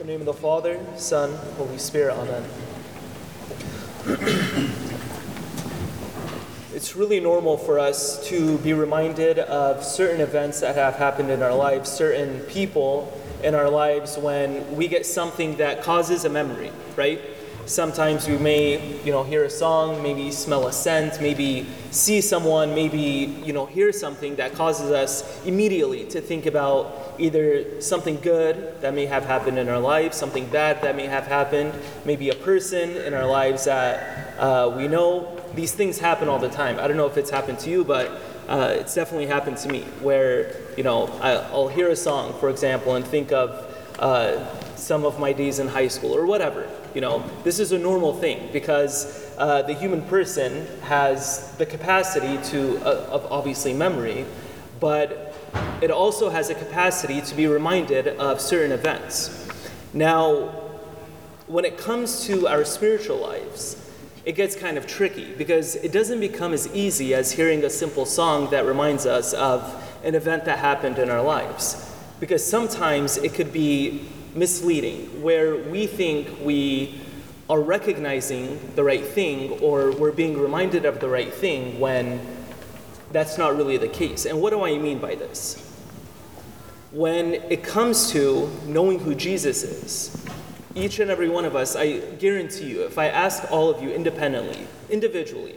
the name of the Father, Son, Holy Spirit, Amen. it's really normal for us to be reminded of certain events that have happened in our lives, certain people in our lives when we get something that causes a memory, right? Sometimes we may, you know, hear a song, maybe smell a scent, maybe see someone, maybe, you know, hear something that causes us immediately to think about either something good that may have happened in our lives, something bad that may have happened, maybe a person in our lives that uh, we know. These things happen all the time. I don't know if it's happened to you, but uh, it's definitely happened to me where, you know, I, will hear a song, for example, and think of uh, some of my days in high school or whatever. You know, this is a normal thing because uh, the human person has the capacity to, uh, of obviously memory, but it also has a capacity to be reminded of certain events. Now, when it comes to our spiritual lives, it gets kind of tricky because it doesn't become as easy as hearing a simple song that reminds us of an event that happened in our lives. Because sometimes it could be misleading, where we think we are recognizing the right thing or we're being reminded of the right thing when that's not really the case. And what do I mean by this? When it comes to knowing who Jesus is, each and every one of us, I guarantee you, if I ask all of you independently, individually,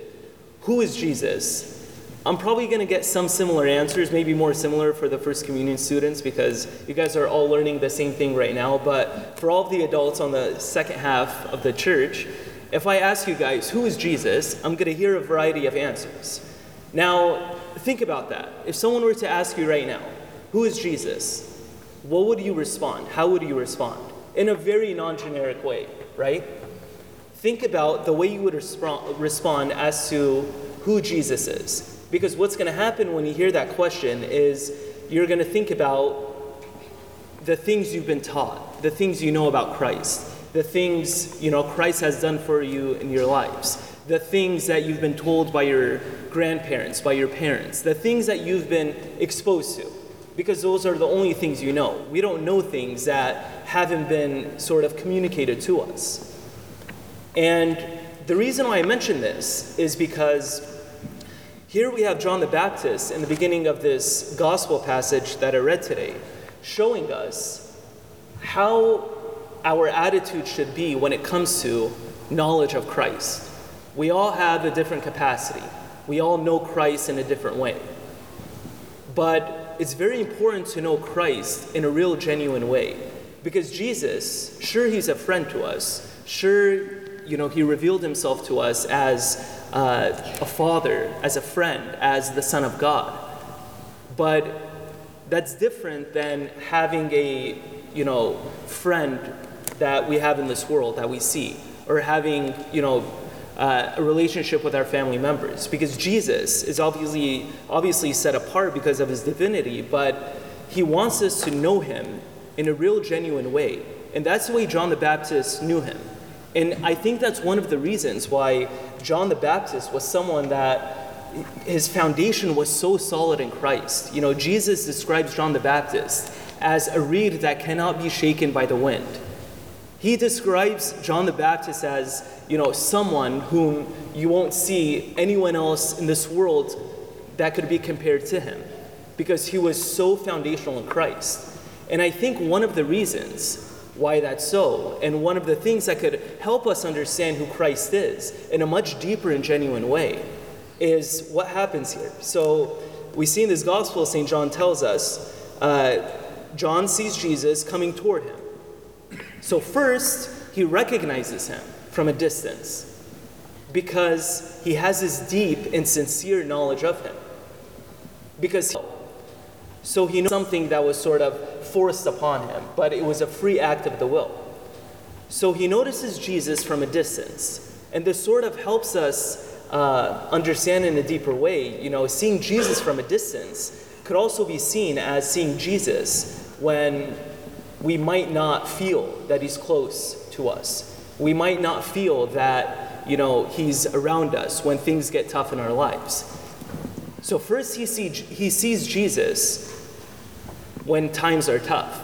who is Jesus? I'm probably going to get some similar answers, maybe more similar for the First Communion students because you guys are all learning the same thing right now. But for all of the adults on the second half of the church, if I ask you guys, who is Jesus, I'm going to hear a variety of answers. Now, think about that. If someone were to ask you right now, who is Jesus? What would you respond? How would you respond? In a very non generic way, right? Think about the way you would respond as to who Jesus is. Because what's going to happen when you hear that question is you're going to think about the things you've been taught, the things you know about Christ, the things you know Christ has done for you in your lives, the things that you've been told by your grandparents, by your parents, the things that you've been exposed to. Because those are the only things you know. We don't know things that haven't been sort of communicated to us. And the reason why I mention this is because here we have John the Baptist in the beginning of this gospel passage that I read today, showing us how our attitude should be when it comes to knowledge of Christ. We all have a different capacity, we all know Christ in a different way. But it's very important to know Christ in a real, genuine way. Because Jesus, sure, he's a friend to us. Sure, you know, he revealed himself to us as uh, a father, as a friend, as the Son of God. But that's different than having a, you know, friend that we have in this world that we see, or having, you know, uh, a relationship with our family members. Because Jesus is obviously obviously set apart because of his divinity, but he wants us to know him in a real, genuine way. And that's the way John the Baptist knew him. And I think that's one of the reasons why John the Baptist was someone that his foundation was so solid in Christ. You know, Jesus describes John the Baptist as a reed that cannot be shaken by the wind. He describes John the Baptist as, you know, someone whom you won't see anyone else in this world that could be compared to him because he was so foundational in Christ. And I think one of the reasons why that's so. And one of the things that could help us understand who Christ is in a much deeper and genuine way is what happens here. So we see in this gospel, St. John tells us, uh, John sees Jesus coming toward him. So first, he recognizes him from a distance because he has this deep and sincere knowledge of him. Because so he knows something that was sort of forced upon him, but it was a free act of the will. So he notices Jesus from a distance, and this sort of helps us uh, understand in a deeper way. You know, seeing Jesus from a distance could also be seen as seeing Jesus when we might not feel that he's close to us. We might not feel that, you know, he's around us when things get tough in our lives. So first he, see, he sees Jesus when times are tough.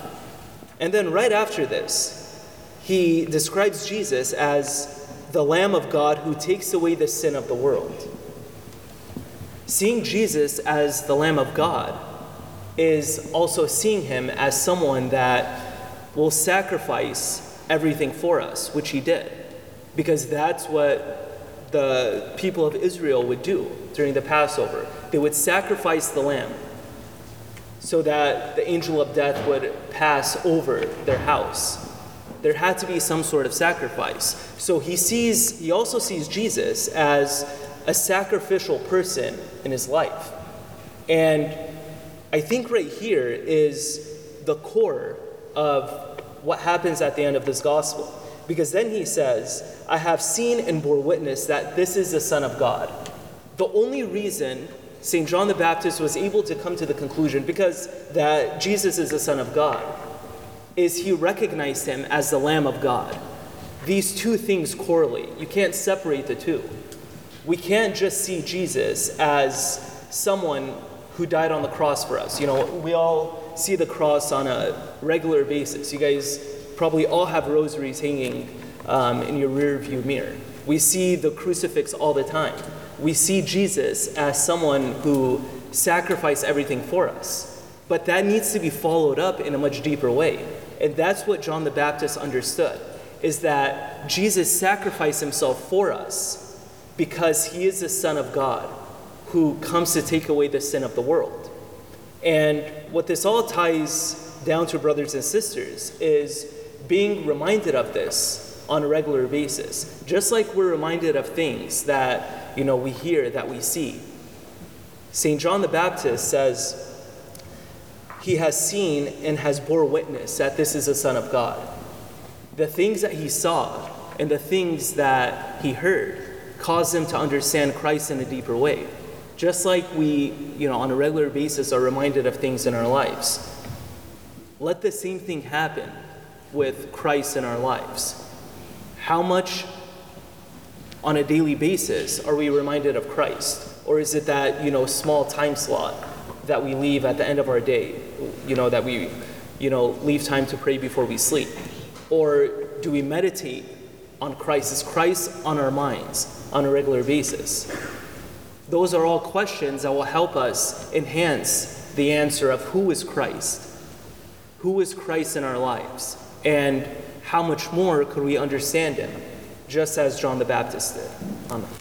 And then right after this, he describes Jesus as the Lamb of God who takes away the sin of the world. Seeing Jesus as the Lamb of God is also seeing him as someone that will sacrifice everything for us, which he did, because that's what the people of Israel would do during the Passover. They would sacrifice the lamb so that the angel of death would pass over their house. There had to be some sort of sacrifice. So he sees he also sees Jesus as a sacrificial person in his life. And I think right here is the core of what happens at the end of this gospel. Because then he says, I have seen and bore witness that this is the Son of God. The only reason St. John the Baptist was able to come to the conclusion, because that Jesus is the Son of God, is he recognized him as the Lamb of God. These two things correlate. You can't separate the two. We can't just see Jesus as someone who died on the cross for us. You know, we all see the cross on a regular basis. You guys probably all have rosaries hanging um, in your rear view mirror. We see the crucifix all the time. We see Jesus as someone who sacrificed everything for us. But that needs to be followed up in a much deeper way. And that's what John the Baptist understood is that Jesus sacrificed himself for us because he is the Son of God who comes to take away the sin of the world. And what this all ties down to, brothers and sisters, is being reminded of this on a regular basis. Just like we're reminded of things that you know we hear, that we see. St. John the Baptist says he has seen and has bore witness that this is the Son of God. The things that he saw and the things that he heard caused him to understand Christ in a deeper way. Just like we, you know, on a regular basis are reminded of things in our lives. Let the same thing happen with Christ in our lives. How much on a daily basis are we reminded of Christ? Or is it that, you know, small time slot that we leave at the end of our day, you know, that we, you know, leave time to pray before we sleep? Or do we meditate on Christ? Is Christ on our minds on a regular basis? Those are all questions that will help us enhance the answer of who is Christ? Who is Christ in our lives? And how much more could we understand him, just as John the Baptist did? Amen.